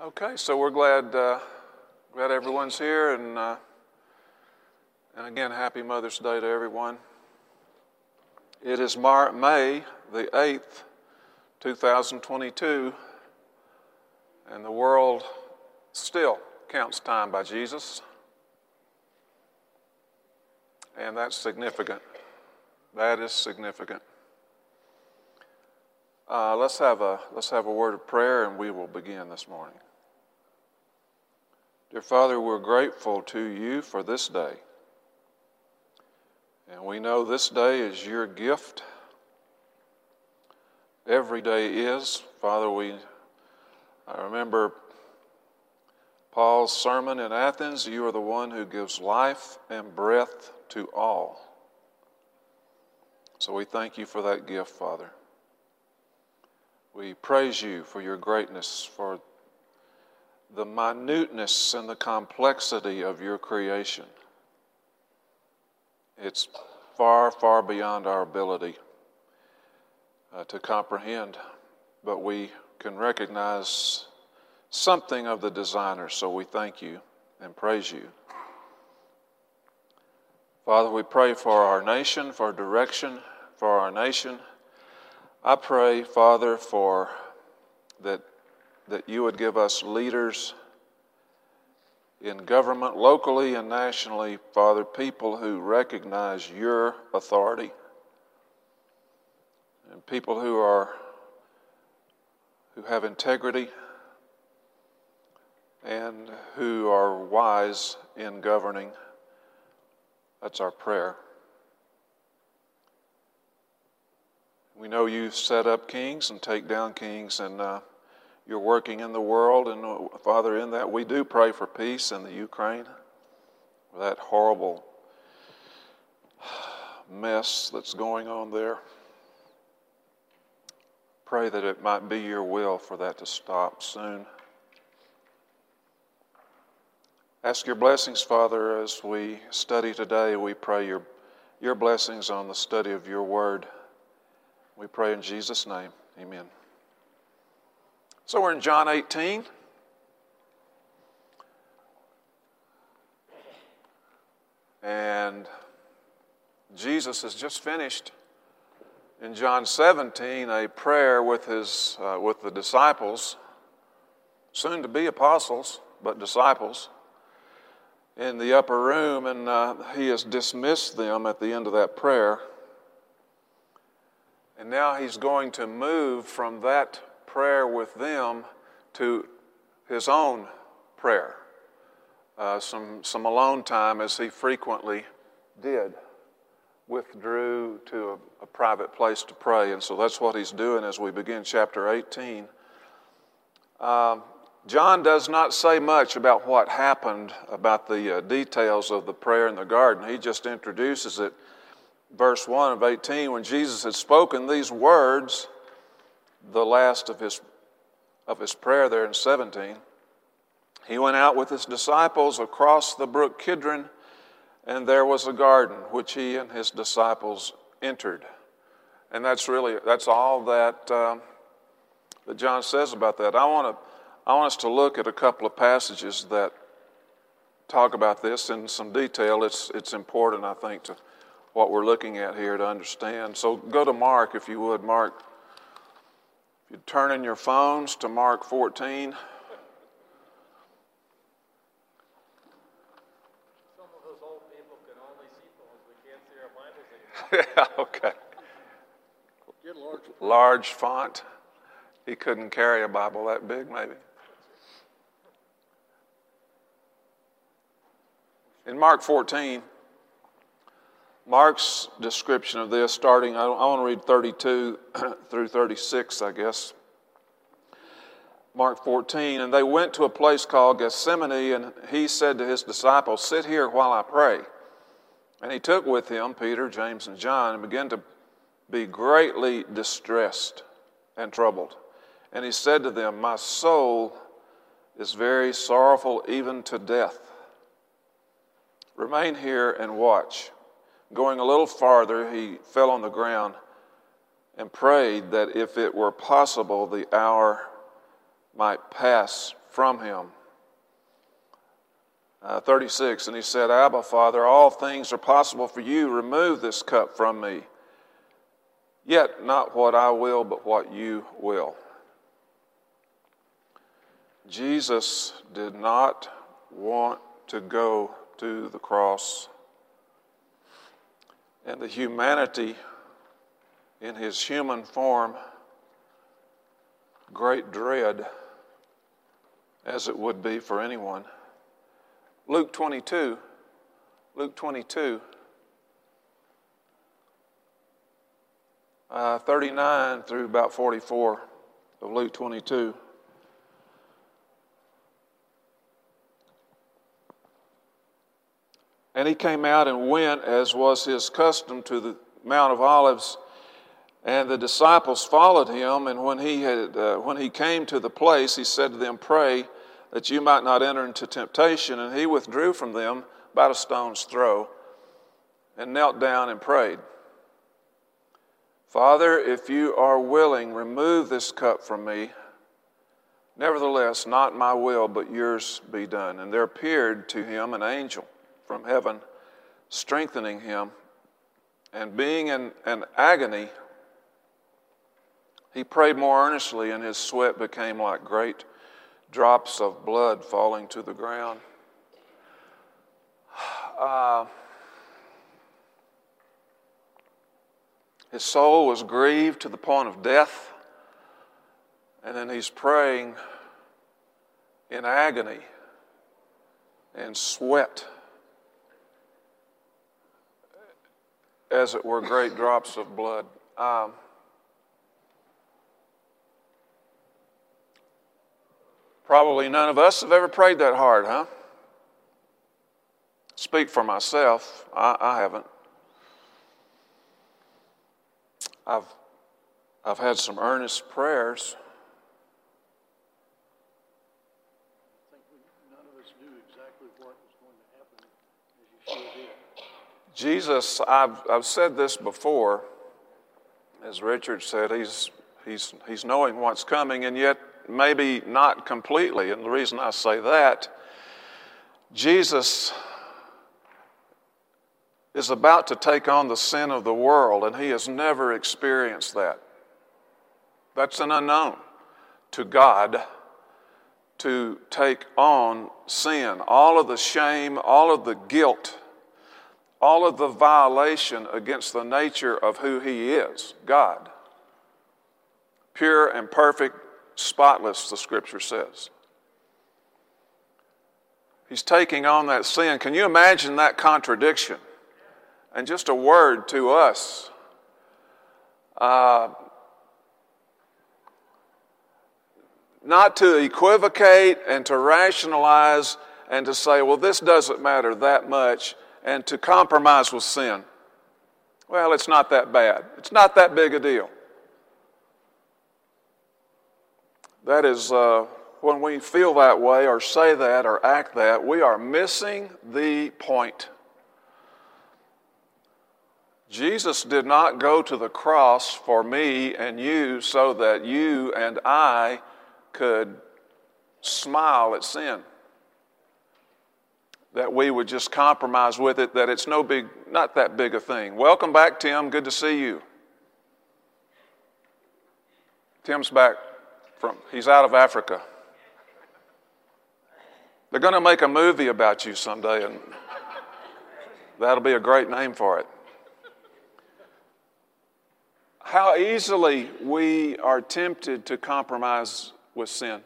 Okay, so we're glad uh, glad everyone's here, and uh, and again, happy Mother's Day to everyone. It is Mar- May the eighth, two thousand twenty-two, and the world still counts time by Jesus, and that's significant. That is significant. Uh, let's have a let's have a word of prayer, and we will begin this morning. Dear Father, we're grateful to you for this day. And we know this day is your gift. Every day is. Father, we I remember Paul's sermon in Athens, you are the one who gives life and breath to all. So we thank you for that gift, Father. We praise you for your greatness, for the minuteness and the complexity of your creation. It's far, far beyond our ability uh, to comprehend, but we can recognize something of the designer, so we thank you and praise you. Father, we pray for our nation, for direction for our nation. I pray, Father, for that that you would give us leaders in government, locally and nationally, Father, people who recognize your authority and people who are who have integrity and who are wise in governing. That's our prayer. We know you set up kings and take down kings, and uh, you're working in the world. And uh, Father, in that, we do pray for peace in the Ukraine, that horrible mess that's going on there. Pray that it might be your will for that to stop soon. Ask your blessings, Father, as we study today. We pray your, your blessings on the study of your word. We pray in Jesus' name. Amen. So we're in John 18. And Jesus has just finished in John 17 a prayer with, his, uh, with the disciples, soon to be apostles, but disciples, in the upper room, and uh, he has dismissed them at the end of that prayer. And now he's going to move from that prayer with them to his own prayer. Uh, some, some alone time, as he frequently did, withdrew to a, a, private place to pray. And so that's what he's doing as we begin chapter 18. Um, John does not say much about what happened, about the uh, details of the prayer in the garden. He just introduces it. Verse 1 of 18 when Jesus had spoken these words, the last of his, of his prayer there in 17, he went out with his disciples across the brook Kidron, and there was a garden which he and his disciples entered. And that's really, that's all that, uh, that John says about that. I want, to, I want us to look at a couple of passages that talk about this in some detail. It's, it's important, I think, to what we're looking at here to understand. So go to Mark, if you would. Mark if you turn in your phones to Mark 14. yeah, okay. Large, large font. He couldn't carry a Bible that big, maybe. In Mark 14, Mark's description of this, starting, I, want to read 32 through 36, I guess. Mark 14, and they went to a place called Gethsemane, and he said to his disciples, Sit here while I pray. And he took with him Peter, James, and John, and began to be greatly distressed and troubled. And he said to them, My soul is very sorrowful, even to death. Remain here and watch. Going a little farther, he fell on the ground and prayed that if it were possible, the hour might pass from him. Uh, 36, and he said, Abba, Father, all things are possible for you. Remove this cup from me. Yet not what I will, but what you will. Jesus did not want to go to the cross. And the humanity in his human form, great dread, as it would be for anyone. Luke 22, Luke 22, uh, 39 through about 44 of Luke 22. And he came out and went, as was his custom, to the Mount of Olives. And the disciples followed him. And when he, had, uh, when he came to the place, he said to them, Pray that you might not enter into temptation. And he withdrew from them about a stone's throw and knelt down and prayed. Father, if you are willing, remove this cup from me. Nevertheless, not my will, but yours be done. And there appeared to him an angel from heaven, strengthening him. And being in an agony, he prayed more earnestly, and his sweat became like great drops of blood falling to the ground. Uh, his soul was grieved to the point of death, and then he's praying in agony and sweat, as it were, great drops of blood. Um, Probably none of us have ever prayed that hard, huh? Speak for myself, I, I haven't. I've, I've had some earnest prayers. Jesus, I've, I've said this before, as Richard said, he's, he's, he's knowing what's coming, and yet maybe not completely. And the reason I say that, Jesus is about to take on the sin of the world, and he has never experienced that. That's an unknown to God to take on sin, all of the shame, all of the guilt, all of the violation against the nature of who He is God. Pure and perfect, spotless, the scripture says. He's taking on that sin. Can you imagine that contradiction? And just a word to us. Uh, not to equivocate and to rationalize and to say, well, this doesn't matter that much, and to compromise with sin. Well, it's not that bad. It's not that big a deal. That is, uh, when we feel that way or say that or act that, we are missing the point. Jesus did not go to the cross for me and you so that you and I could smile at sin. That we would just compromise with it, that it's no big, not that big a thing. Welcome back, Tim. Good to see you. Tim's back from, he's out of Africa. They're going to make a movie about you someday, and that'll be a great name for it. How easily we are tempted to compromise with sin.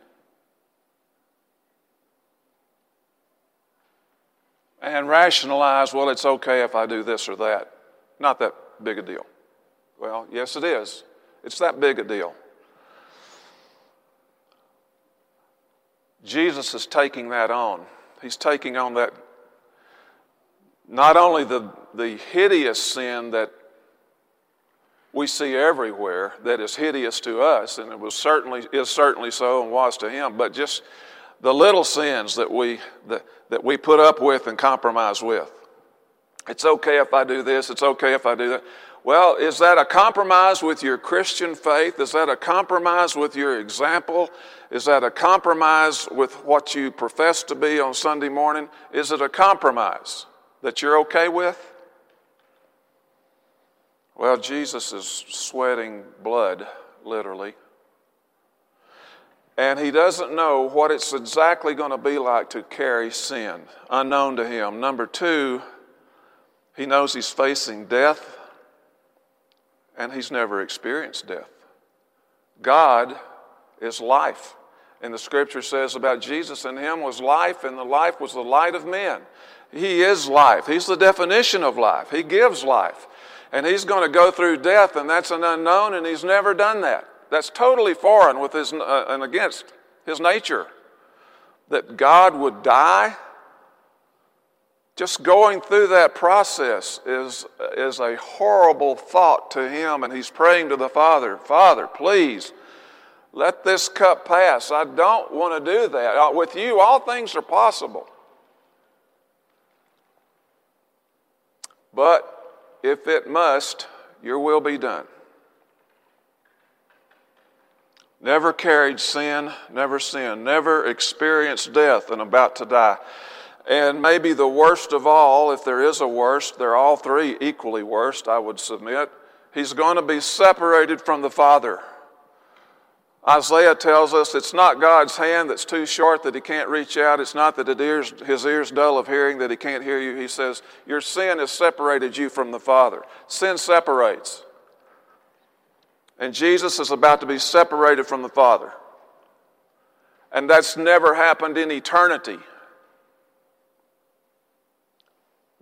And rationalize, well, it's okay if I do this or that. Not that big a deal. Well, yes, it is. It's that big a deal. Jesus is taking that on. He's taking on that, not only the, the hideous sin that we see everywhere that is hideous to us, and it was certainly is certainly so and was to him, but just the little sins that we that, that we put up with and compromise with. It's okay if I do this, it's okay if I do that. Well, is that a compromise with your Christian faith? Is that a compromise with your example? Is that a compromise with what you profess to be on Sunday morning? Is it a compromise that you're okay with? Well, Jesus is sweating blood, literally. And he doesn't know what it's exactly going to be like to carry sin, unknown to him. Number two, he knows he's facing death and he's never experienced death. God is life. And the scripture says about Jesus, in him was life, and the life was the light of men. He is life. He's the definition of life. He gives life. And he's going to go through death, and that's an unknown, and he's never done that. That's totally foreign with his, uh, and against his nature. That God would die just going through that process is, is a horrible thought to him, and he's praying to the Father Father, please let this cup pass. I don't want to do that. Uh, with you, all things are possible. But if it must, your will be done. Never carried sin, never sinned, never experienced death and about to die. And maybe the worst of all, if there is a worst, they're all three equally worst, I would submit. He's going to be separated from the Father. Isaiah tells us it's not God's hand that's too short that he can't reach out. It's not that ears, his ears dull of hearing that he can't hear you. He says, Your sin has separated you from the Father. Sin separates. And Jesus is about to be separated from the Father. And that's never happened in eternity.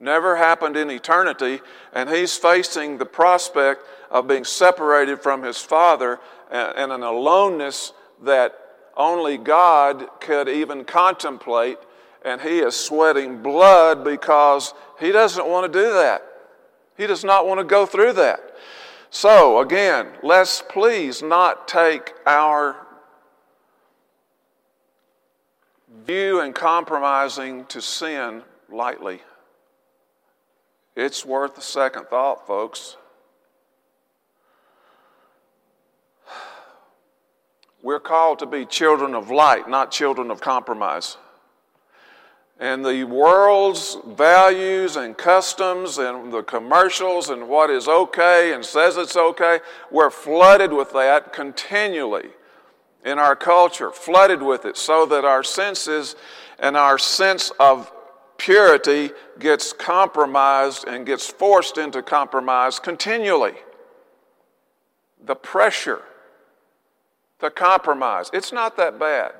never happened in eternity, and he's facing the prospect of being separated from his father and an aloneness that only God could even contemplate. And he is sweating blood because he doesn't want to do that. He does not want to go through that. So, again, let's please not take our view and compromising to sin lightly. It's worth a second thought, folks. We're called to be children of light, not children of compromise. And the world's values and customs and the commercials and what is okay and says it's okay, we're flooded with that continually in our culture, flooded with it, so that our senses and our sense of purity gets compromised and gets forced into compromise continually. The pressure, the compromise, it's not that bad.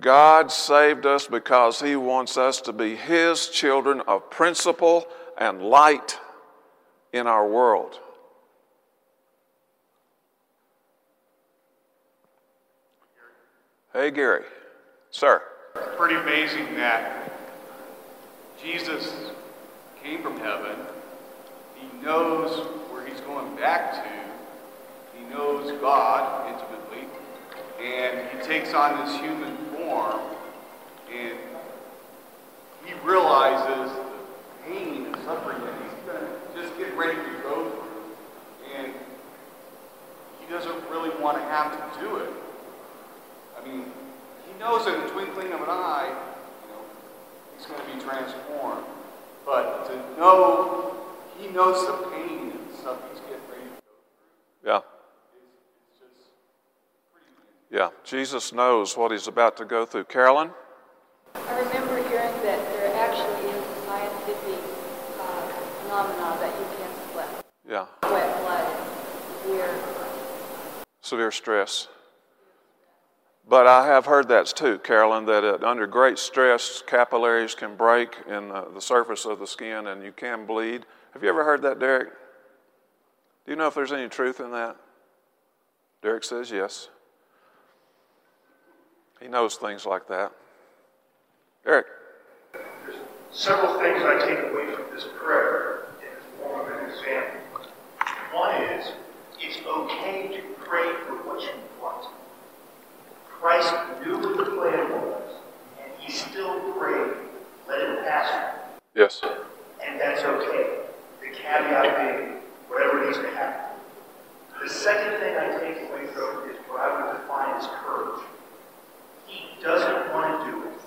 God saved us because He wants us to be His children of principle and light in our world. Hey, Gary. Sir. It's pretty amazing that Jesus came from heaven. He knows where he's going back to. He knows God intimately. And he takes on this human and he realizes the pain and suffering that he's going to just get ready to go through. And he doesn't really want to have to do it. I mean, he knows in the twinkling of an eye, you know, he's going to be transformed. But to know, he knows the pain and stuff he's getting ready to go through. Yeah. Yeah, Jesus knows what he's about to go through. Carolyn? I remember hearing that there actually is a scientific uh, phenomenon that you can sweat. Yeah. Wet blood, severe. Severe stress. But I have heard that too, Carolyn, that under great stress, capillaries can break in the surface of the skin and you can bleed. Have you ever heard that, Derek? Do you know if there's any truth in that? Derek says yes. He knows things like that. Eric. There's several things I take away from this prayer in the form of an example. One is, it's okay to pray for what you want. Christ knew what the plan was, and he still prayed, let it pass. Yes. And that's okay. The caveat being whatever needs to happen. The second thing I take away from is what I would define as courage. Doesn't want to do it.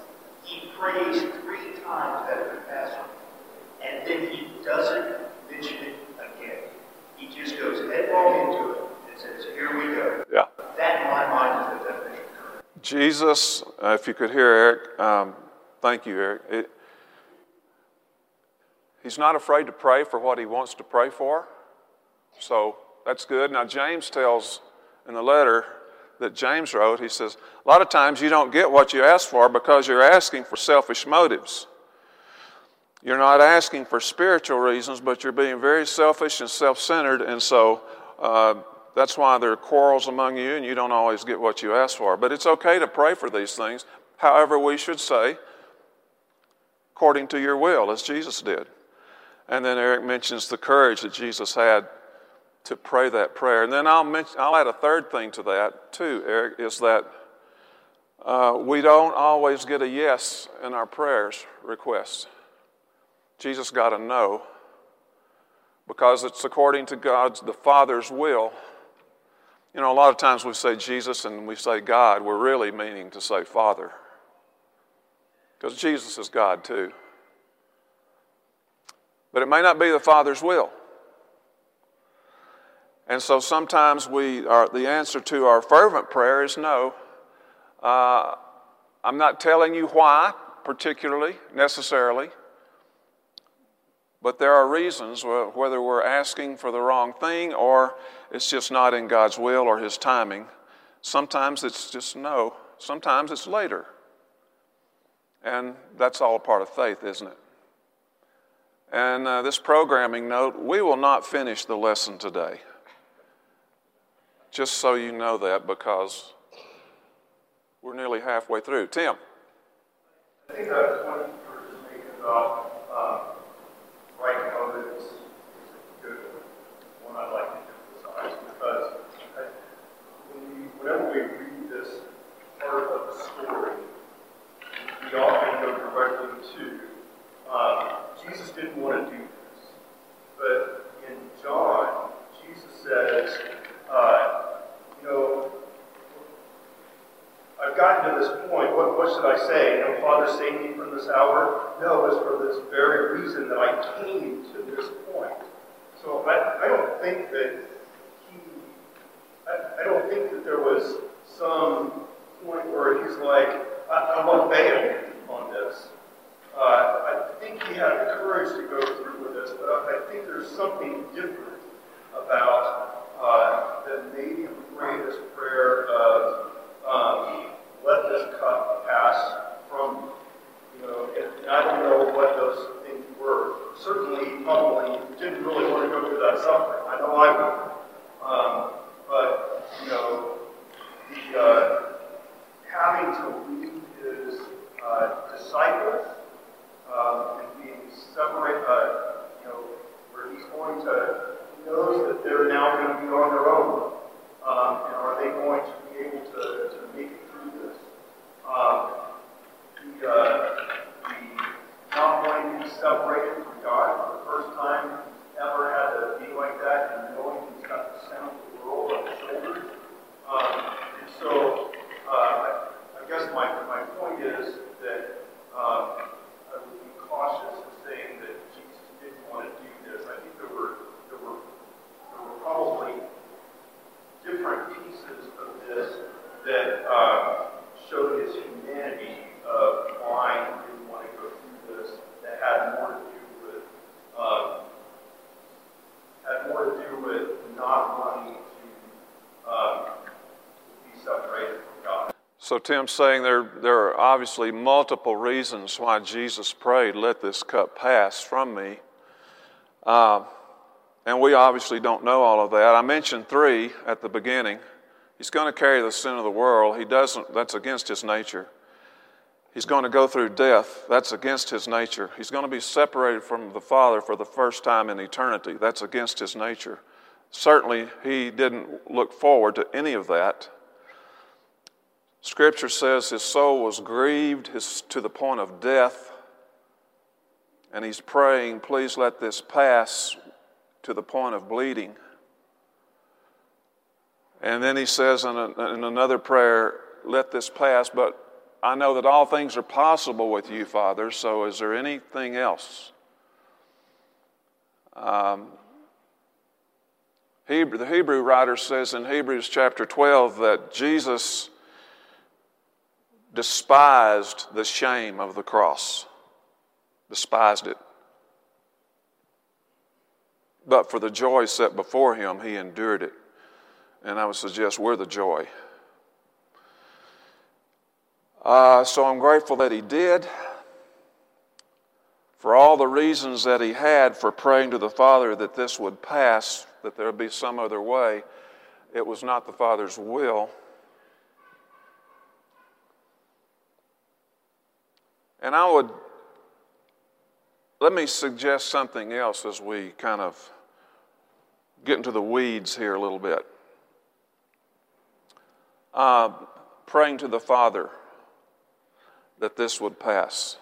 He prays three times that it pass and then he doesn't mention it again. He just goes headlong into it and says, Here we go. Yeah. That, in my mind, is the definition. Jesus, uh, if you could hear Eric, um, thank you, Eric. It, he's not afraid to pray for what he wants to pray for. So that's good. Now, James tells in the letter that James wrote, he says, a lot of times you don't get what you ask for because you're asking for selfish motives. You're not asking for spiritual reasons, but you're being very selfish and self centered, and so uh, that's why there are quarrels among you and you don't always get what you ask for. But it's okay to pray for these things. However, we should say, according to your will, as Jesus did. And then Eric mentions the courage that Jesus had to pray that prayer. And then I'll, mention, I'll add a third thing to that, too, Eric, is that uh, we don't always get a yes in our prayers requests. Jesus got a no because it's according to God's, the Father's will. You know, a lot of times we say Jesus and we say God, we're really meaning to say Father. Because Jesus is God too. But it may not be the Father's will. And so sometimes we are, the answer to our fervent prayer is no. Uh, I'm not telling you why, particularly, necessarily, but there are reasons, whether we're asking for the wrong thing or it's just not in God's will or His timing. Sometimes it's just no, sometimes it's later. And that's all a part of faith, isn't it? And uh, this programming note, we will not finish the lesson today. Just so you know that because we're nearly halfway through. Tim. I think that point you were just making about um, right motives is a good one I'd like to emphasize because I, when we, whenever we read this part of the story, we often go directly to um, Jesus didn't want to do this, but in John, Jesus says, uh, you know, I've gotten to this point. What, what should I me from this hour? No, it's for this very reason that I came to this point. So I, I don't think that he, I, I don't think that there was some point where he's like, I, I'm going to bail on this. Uh, I think he had the courage to go through with this, but I, I think there's something different about uh, that made him pray this prayer of, um, let this cup pass from me. You know, and I don't know what those things were. Certainly, probably didn't really want to go through that suffering. I know I would. Um, but, you know, the uh, having to leave his uh, disciples um, and being separated, uh, you know, where he's going to, he knows that they're now going to be on their own. Um, and are they going to be able to, to make it through this? Um, the, uh, the not wanting to be separated from God for the first time ever had to be like that, and knowing he's got the sound of the world on his shoulders. Um, and so, uh, I, I guess my, my point is that um, I would be cautious in saying that Jesus didn't want to do this. I think there were there were there were probably different pieces of this that um, showed his humanity of why he didn't want to go through this. That had more to do with um, had more to do with not wanting to um, be separated from God. So Tim's saying there, there are obviously multiple reasons why Jesus prayed, let this cup pass from me. Uh, and we obviously don't know all of that. I mentioned three at the beginning. He's going to carry the sin of the world. He doesn't, that's against his nature. He's going to go through death. That's against his nature. He's going to be separated from the Father for the first time in eternity. That's against his nature. Certainly, he didn't look forward to any of that. Scripture says his soul was grieved his, to the point of death, and he's praying, Please let this pass to the point of bleeding. And then he says in, a, in another prayer, Let this pass, but I know that all things are possible with you, Father, so is there anything else? Um, Hebrew, the Hebrew writer says in Hebrews chapter 12 that Jesus despised the shame of the cross, despised it. But for the joy set before him, he endured it. And I would suggest we're the joy. Uh, so I'm grateful that he did. For all the reasons that he had for praying to the Father that this would pass, that there would be some other way, it was not the Father's will. And I would, let me suggest something else as we kind of get into the weeds here a little bit. Uh, praying to the Father that this would pass.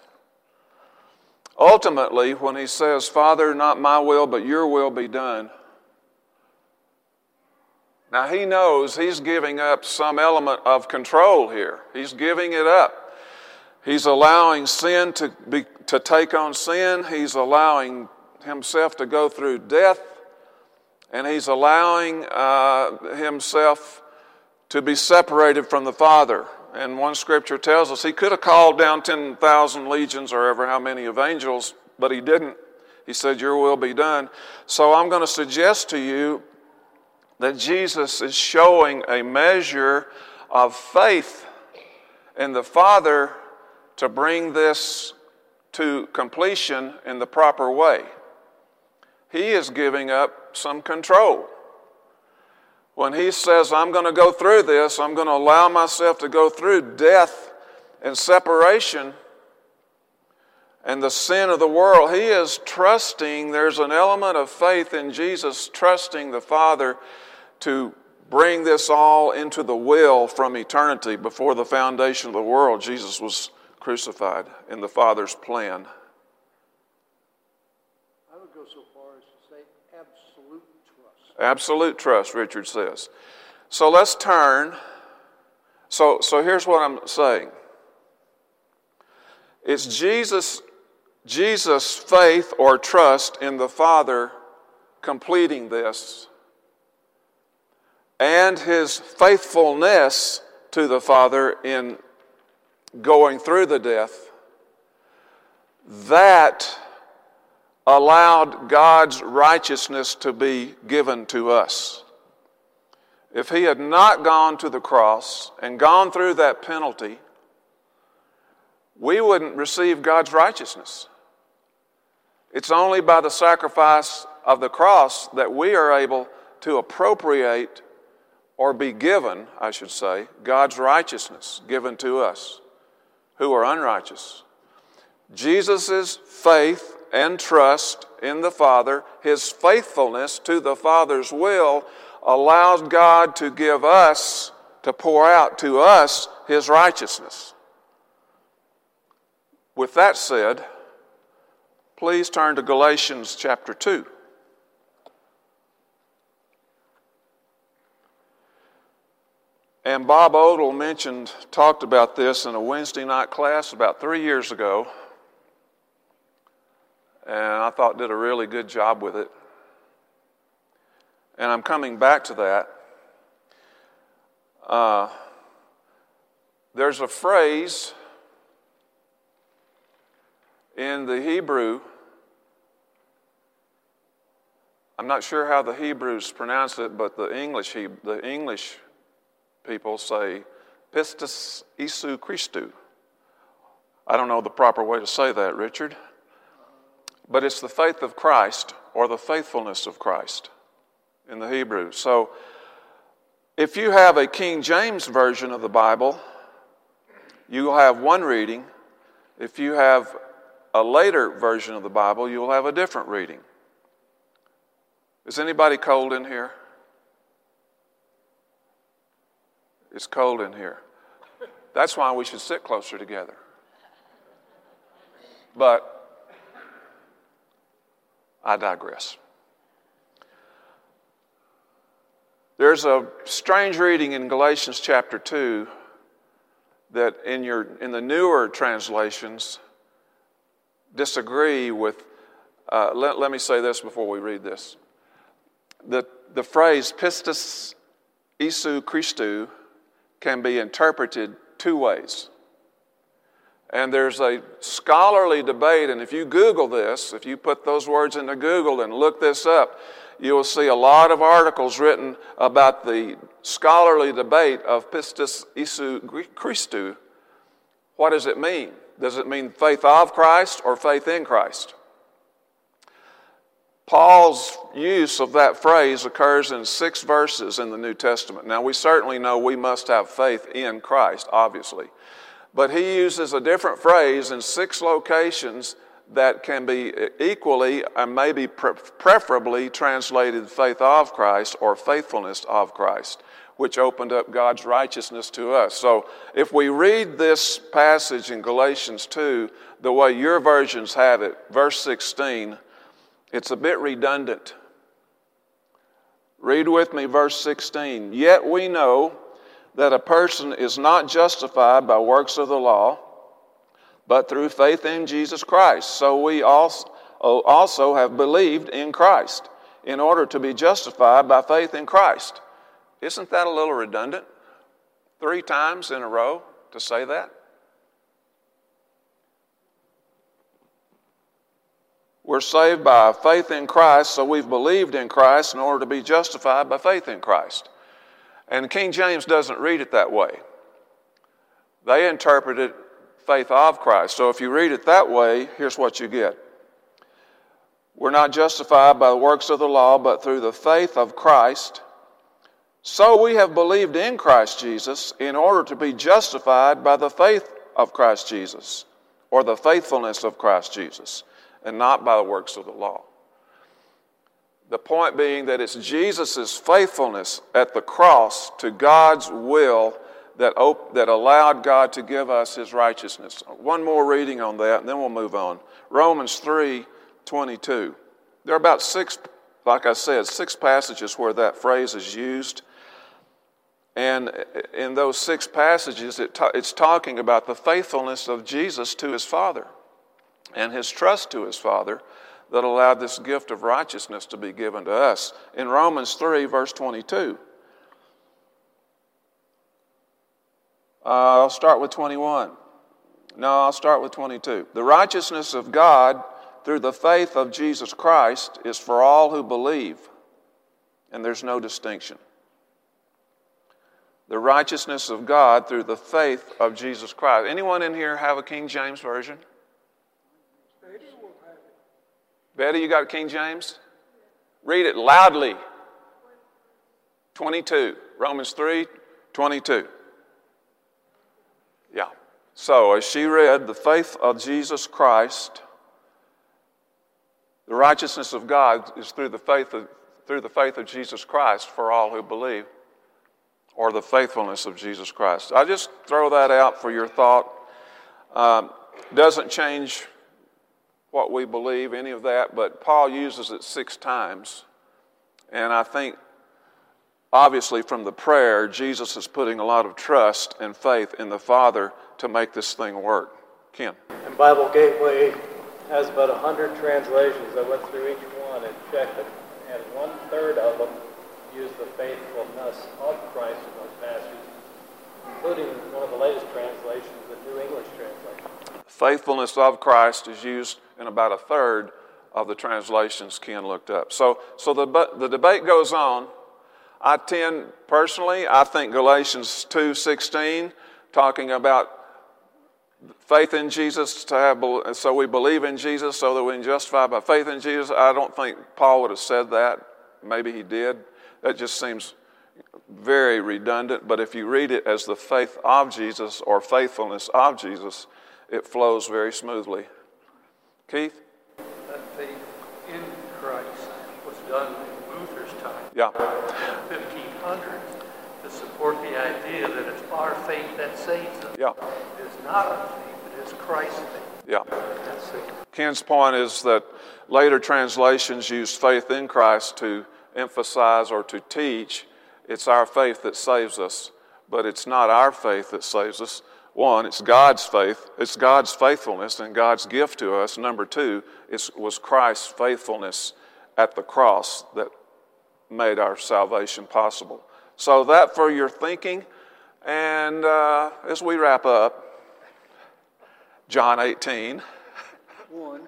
Ultimately, when he says, Father, not my will, but your will be done, now he knows he's giving up some element of control here. He's giving it up. He's allowing sin to, be, to take on sin. He's allowing himself to go through death. And he's allowing uh, himself to be separated from the Father. And one scripture tells us he could have called down 10,000 legions or ever how many of angels, but he didn't. He said, Your will be done. So I'm going to suggest to you that Jesus is showing a measure of faith in the Father to bring this to completion in the proper way. He is giving up some control. When he says, I'm going to go through this, I'm going to allow myself to go through death and separation and the sin of the world, he is trusting, there's an element of faith in Jesus, trusting the Father to bring this all into the will from eternity before the foundation of the world. Jesus was crucified in the Father's plan. I would go so far as to say absolute trust. Absolute trust, Richard says. So let's turn. So, so here's what I'm saying. It's Jesus, Jesus' faith or trust in the Father completing this, and his faithfulness to the Father in going through the death, that allowed God's righteousness to be given to us. If he had not gone to the cross and gone through that penalty, we wouldn't receive God's righteousness. It's only by the sacrifice of the cross that we are able to appropriate or be given, I should say, God's righteousness given to us who are unrighteous. Jesus' faith and trust in the Father, his faithfulness to the Father's will, allows God to give us, to pour out to us, his righteousness. With that said, please turn to Galatians chapter 2. And Bob Odell mentioned, talked about this in a Wednesday night class about three years ago. And I thought did a really good job with it. And I'm coming back to that. Uh, there's a phrase in the Hebrew. I'm not sure how the Hebrews pronounce it, but the English, the English people say pistis Isu Christu. I don't know the proper way to say that, Richard. But it's the faith of Christ or the faithfulness of Christ in the Hebrew. So if you have a King James version of the Bible, you will have one reading. If you have a later version of the Bible, you will have a different reading. Is anybody cold in here? It's cold in here. That's why we should sit closer together. But I digress. There's a strange reading in Galatians chapter 2 that in, your, in the newer translations disagree with. Uh, let, let me say this before we read this. The, the phrase pistis isu Christou can be interpreted two ways. And there's a scholarly debate, and if you Google this, if you put those words into Google and look this up, you will see a lot of articles written about the scholarly debate of pistis isu Christou. What does it mean? Does it mean faith of Christ or faith in Christ? Paul's use of that phrase occurs in six verses in the New Testament. Now, we certainly know we must have faith in Christ, obviously. But he uses a different phrase in six locations that can be equally and maybe preferably translated faith of Christ or faithfulness of Christ, which opened up God's righteousness to us. So if we read this passage in Galatians 2 the way your versions have it, verse 16, it's a bit redundant. Read with me verse 16. Yet we know that a person is not justified by works of the law, but through faith in Jesus Christ. So we oh, also have believed in Christ in order to be justified by faith in Christ. Isn't that a little redundant? Three times in a row to say that? We're saved by faith in Christ, so we've believed in Christ in order to be justified by faith in Christ. And King James doesn't read it that way. They interpret it faith of Christ. So if you read it that way, here's what you get. We're not justified by the works of the law, but through the faith of Christ. So we have believed in Christ Jesus in order to be justified by the faith of Christ Jesus, or the faithfulness of Christ Jesus and not by the works of the law. The point being that it's Jesus' faithfulness at the cross to God's will that, op- that allowed God to give us his righteousness. One more reading on that, and then we'll move on. Romans 3 22. There are about six, like I said, six passages where that phrase is used. And in those six passages, it ta- it's talking about the faithfulness of Jesus to his Father and his trust to his Father that allowed this gift of righteousness to be given to us. In Romans 3, verse 22, uh, I'll start with 21. No, I'll start with 22. The righteousness of God through the faith of Jesus Christ is for all who believe, and there's no distinction. The righteousness of God through the faith of Jesus Christ. Anyone in here have a King James Version? Betty, you got King James? Read it loudly. 22. Romans 3 22. Yeah. So, as she read, the faith of Jesus Christ, the righteousness of God is through the faith of, through the faith of Jesus Christ for all who believe, or the faithfulness of Jesus Christ. I just throw that out for your thought. Um, doesn't change what we believe, any of that, but Paul uses it six times. And I think, obviously, from the prayer, Jesus is putting a lot of trust and faith in the Father to make this thing work. Ken. And Bible Gateway has about 100 translations. I went through each one and checked it, and one third of them use the faithfulness of Christ in those passages, including one of the latest translations, the New English translation. Faithfulness of Christ is used in about a third of the translations Ken looked up. So, so the, the debate goes on. I tend, personally, I think Galatians 2.16, talking about faith in Jesus to have, so we believe in Jesus so that we can justify by faith in Jesus. I don't think Paul would have said that. Maybe he did. That just seems very redundant. But if you read it as the faith of Jesus or faithfulness of Jesus, it flows very smoothly. Keith? That faith in Christ was done in Luther's time. Yeah. 1500 to support the idea that it's our faith that saves us. Yeah. It is not our faith, it is Christ's faith. Yeah. Ken's point is that later translations use faith in Christ to emphasize or to teach, it's our faith that saves us, but it's not our faith that saves us. One, it's God's faith, it's God's faithfulness and God's gift to us. Number two, it was Christ's faithfulness at the cross that made our salvation possible. So, that for your thinking. And uh, as we wrap up, John 18. One,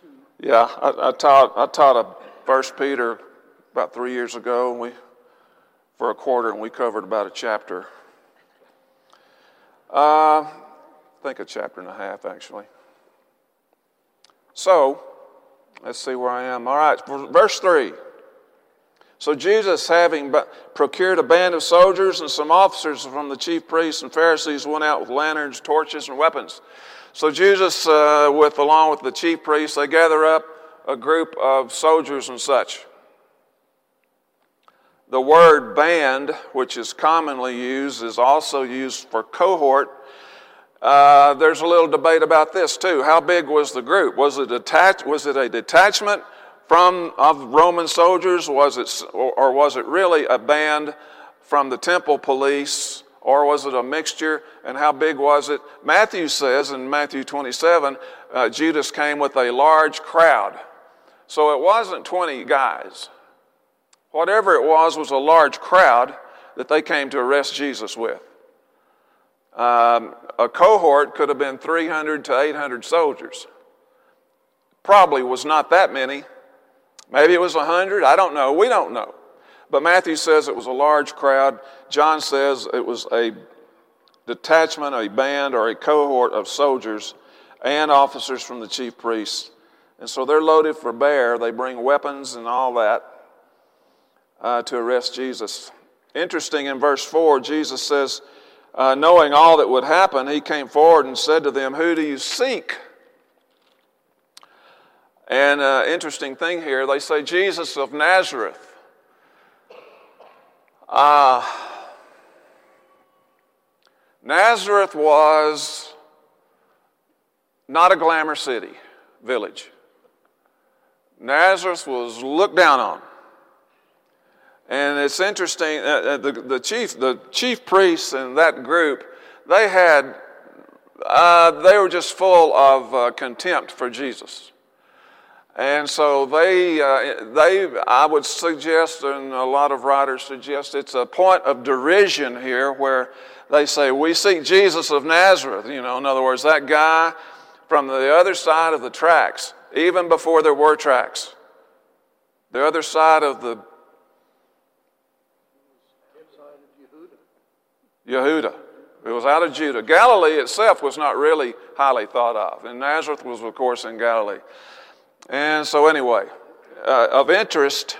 two. Yeah, I, I, taught, I taught a First Peter about three years ago, and we for a quarter, and we covered about a chapter. Uh, I think a chapter and a half, actually. So, let's see where I am. All right, verse 3. So Jesus, having procured a band of soldiers and some officers from the chief priests and Pharisees, went out with lanterns, torches, and weapons. So Jesus, uh, with along with the chief priests, they gather up a group of soldiers and such. The word band, which is commonly used, is also used for cohort. Uh, there's a little debate about this too. How big was the group? Was it, attached, was it a detachment from of Roman soldiers? Was it, or was it really a band from the temple police? Or was it a mixture? And how big was it? Matthew says in Matthew 27, uh, Judas came with a large crowd. So it wasn't 20 guys. Whatever it was, was a large crowd that they came to arrest Jesus with. Um, a cohort could have been 300 to 800 soldiers. Probably was not that many. Maybe it was 100. I don't know. We don't know. But Matthew says it was a large crowd. John says it was a detachment, a band, or a cohort of soldiers and officers from the chief priests. And so they're loaded for bear. They bring weapons and all that uh, to arrest Jesus. Interesting in verse 4, Jesus says, uh, knowing all that would happen, he came forward and said to them, Who do you seek? And uh, interesting thing here, they say Jesus of Nazareth. Uh, Nazareth was not a glamour city, village. Nazareth was looked down on. And it's interesting, uh, uh, the, the, chief, the chief priests in that group, they had, uh, they were just full of uh, contempt for Jesus. And so they, uh, they, I would suggest, and a lot of writers suggest, it's a point of derision here where they say, We seek Jesus of Nazareth. You know, in other words, that guy from the other side of the tracks, even before there were tracks, the other side of the Yehuda. It was out of Judah. Galilee itself was not really highly thought of, and Nazareth was, of course, in Galilee. And so, anyway, uh, of interest,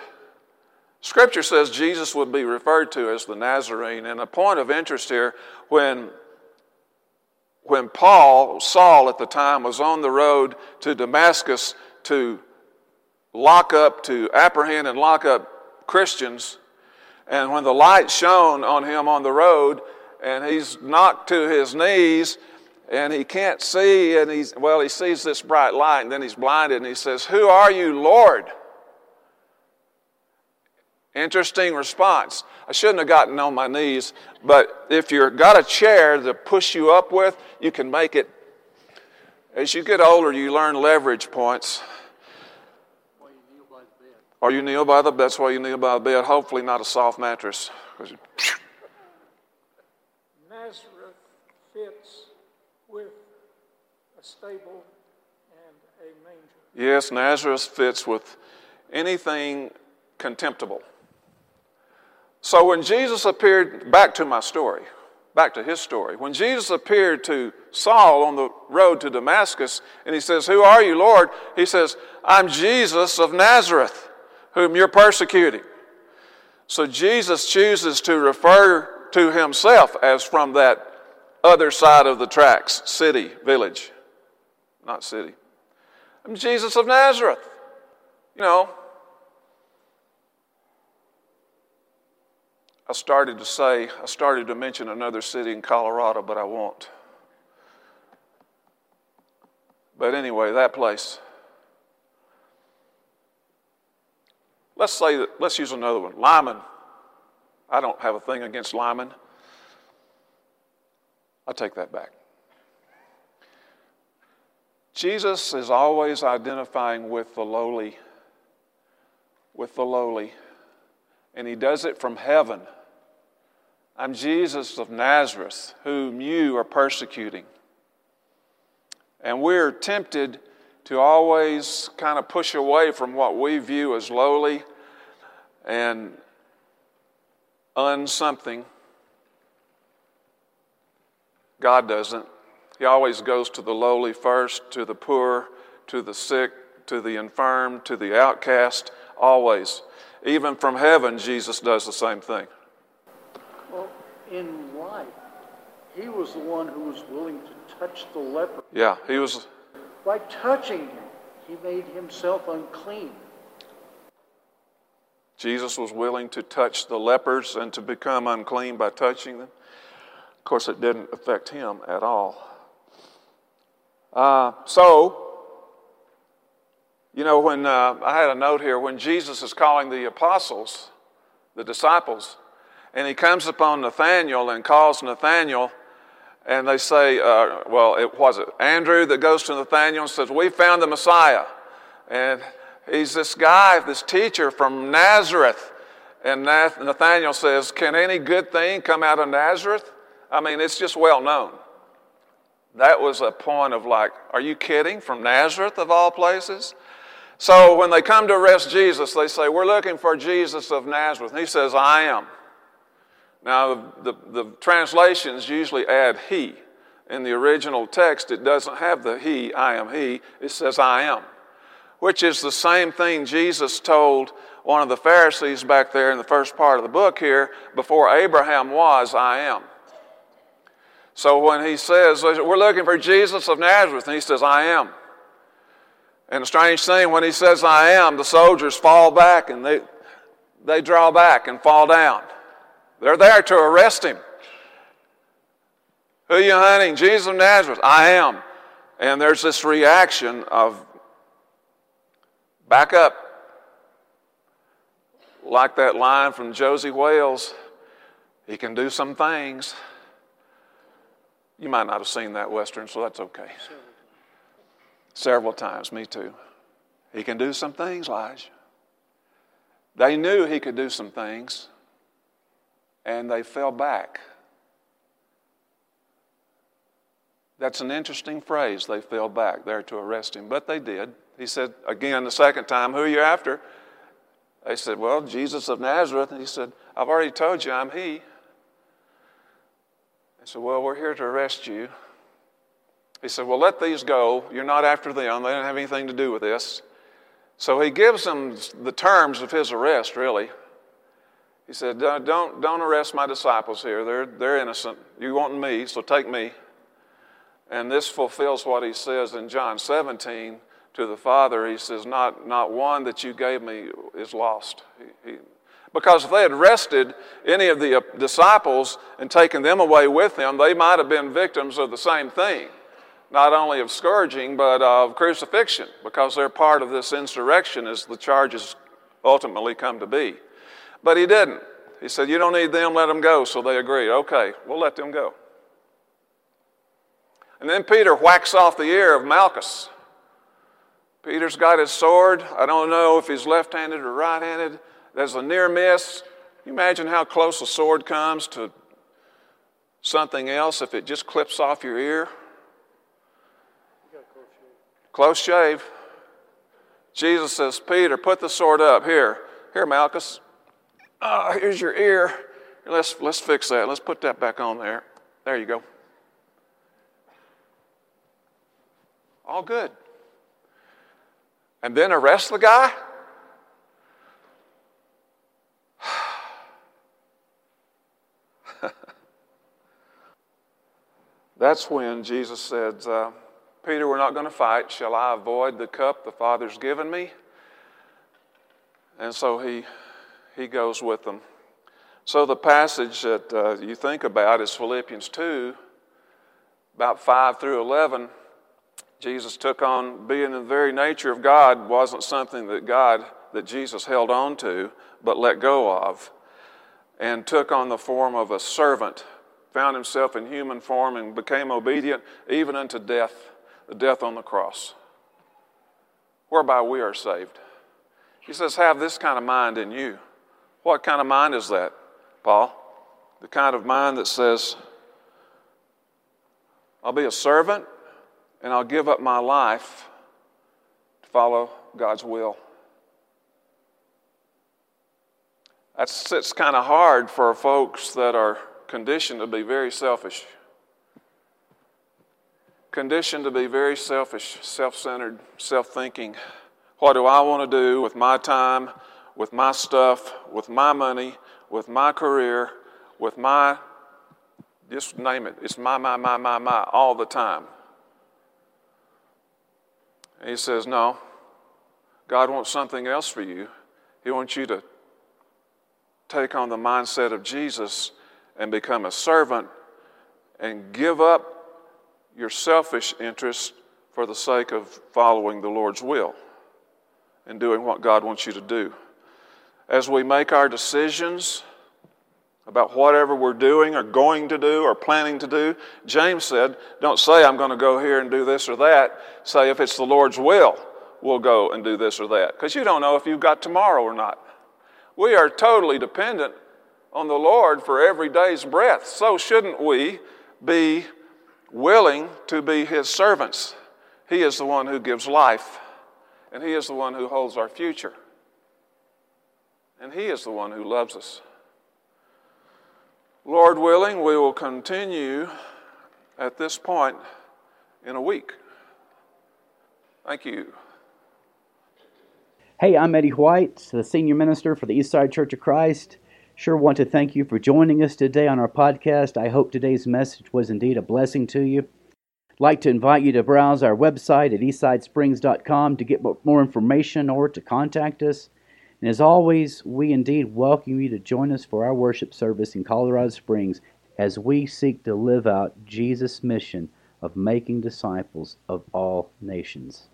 Scripture says Jesus would be referred to as the Nazarene. And a point of interest here, when, when Paul, Saul at the time, was on the road to Damascus to lock up, to apprehend and lock up Christians, and when the light shone on him on the road, and he's knocked to his knees, and he can't see, and he's, well, he sees this bright light, and then he's blinded, and he says, Who are you, Lord? Interesting response. I shouldn't have gotten on my knees, but if you've got a chair to push you up with, you can make it. As you get older, you learn leverage points. Or you kneel by the bed. That's why you kneel by the bed. Hopefully, not a soft mattress. Nazareth fits with a stable and a manger. Yes, Nazareth fits with anything contemptible. So when Jesus appeared, back to my story, back to his story. When Jesus appeared to Saul on the road to Damascus, and he says, Who are you, Lord? He says, I'm Jesus of Nazareth, whom you're persecuting. So Jesus chooses to refer to himself as from that other side of the tracks, city, village, not city. I'm Jesus of Nazareth. You know, I started to say, I started to mention another city in Colorado, but I won't. But anyway, that place. Let's say that, let's use another one Limon, I don't have a thing against Limon. I take that back. Jesus is always identifying with the lowly, with the lowly, and he does it from heaven. I'm Jesus of Nazareth, whom you are persecuting. And we're tempted to always kind of push away from what we view as lowly and unsomething. God doesn't. He always goes to the lowly first, to the poor, to the sick, to the infirm, to the outcast, always. Even from heaven, Jesus does the same thing. Well, in life, he was the one who was willing to touch the leper. Yeah, he was. By touching him, he made himself unclean. Jesus was willing to touch the lepers and to become unclean by touching them. Of course, it didn't affect him at all. Uh, so, you know, when uh, I had a note here, when Jesus is calling the apostles, the disciples, and he comes upon Nathanael and calls Nathanael, and they say, uh, well, it was it Andrew that goes to Nathanael and says, We found the Messiah. And he's this guy, this teacher from Nazareth. And Nathanael says, Can any good thing come out of Nazareth? I mean, it's just well known. That was a point of like, Are you kidding? From Nazareth, of all places? So when they come to arrest Jesus, they say, We're looking for Jesus of Nazareth. And he says, I am. Now, the, the, translations usually add he. In the original text, it doesn't have the he, I am he. It says, I am, which is the same thing Jesus told one of the Pharisees back there in the first part of the book here before Abraham was, I am. So when he says, We're looking for Jesus of Nazareth, and he says, I am. And the strange thing, when he says, I am, the soldiers fall back and they, they draw back and fall down. They're there to arrest him. Who are you hunting? Jesus of Nazareth. I am. And there's this reaction of back up. Like that line from Josey Wales he can do some things. You might not have seen that Western, so that's okay. Several times, me too. He can do some things, Lige. They knew he could do some things and they fell back. That's an interesting phrase. They fell back there to arrest him, but they did. He said again the second time, Who are you after? They said, Well, Jesus of Nazareth. And he said, I've already told you I'm he. They said, Well, we're here to arrest you. He said, Well, let these go. You're not after them. They don't have anything to do with this. So he gives them the terms of his arrest, really. He said, don't, don't arrest my disciples here. They're, they're innocent. You want me, so take me. And this fulfills what he says in John 17 to the Father. He says, Not, not one that you gave me is lost. He, he, because if they had arrested any of the uh, disciples and taken them away with them, they might have been victims of the same thing. Not only of scourging, but of crucifixion, because they're part of this insurrection as the charges ultimately come to be. But he didn't. He said, You don't need them, let them go. So they agreed. Okay, we'll let them go. And then Peter whacks off the ear of Malchus. Peter's got his sword. I don't know if he's left handed or right handed. There's a near miss. You imagine how close a sword comes to something else if it just clips off your ear? Close shave. Jesus says, Peter, put the sword up. Here, here, Malchus oh, here's your ear. Let's, let's fix that. Let's put that back on there. There you go. All good. And then arrest the guy? That's when Jesus said, uh, Peter, we're not going to fight. Shall I avoid the cup the Father's given me? And so he he goes with them. So the passage that uh, you think about is Philippians 2, about 5 through 11. Jesus took on being the very nature of God wasn't something that God, that Jesus held on to, but let go of. and took on the form of a servant, found himself in human form, and became obedient even unto death, the death on the cross, whereby we are saved. He says, Have this kind of mind in you. What kind of mind is that, Paul? The kind of mind that says, I'll be a servant and I'll give up my life to follow God's will. That's it's kind of hard for folks that are conditioned to be very selfish. Conditioned to be very selfish, self centered, self thinking. What do I want to do with my time, with my stuff, with my money, with my career, with my, just name it. It's my, my, my, my, my, all the time. And he says, No, God wants something else for you. He wants you to take on the mindset of Jesus and become a servant and give up your selfish interests for the sake of following the Lord's will and doing what God wants you to do. As we make our decisions about whatever we're doing or going to do or planning to do, James said, Don't say, I'm going to go here and do this or that. Say, if it's the Lord's will, we'll go and do this or that. Because you don't know if you've got tomorrow or not. We are totally dependent on the Lord for every day's breath. So shouldn't we be willing to be His servants? He is the one who gives life, and He is the one who holds our future. And He is the one who loves us. Lord willing, we will continue at this point in a week. Thank you. Hey, I'm Eddie White, the senior minister for the Eastside Church of Christ. Sure want to thank you for joining us today on our podcast. I hope today's message was indeed a blessing to you. I'd like to invite you to browse our website at eastsidesprings.com to get more information or to contact us. And as always, we indeed welcome you to join us for our worship service in Colorado Springs as we seek to live out Jesus' mission of making disciples of all nations.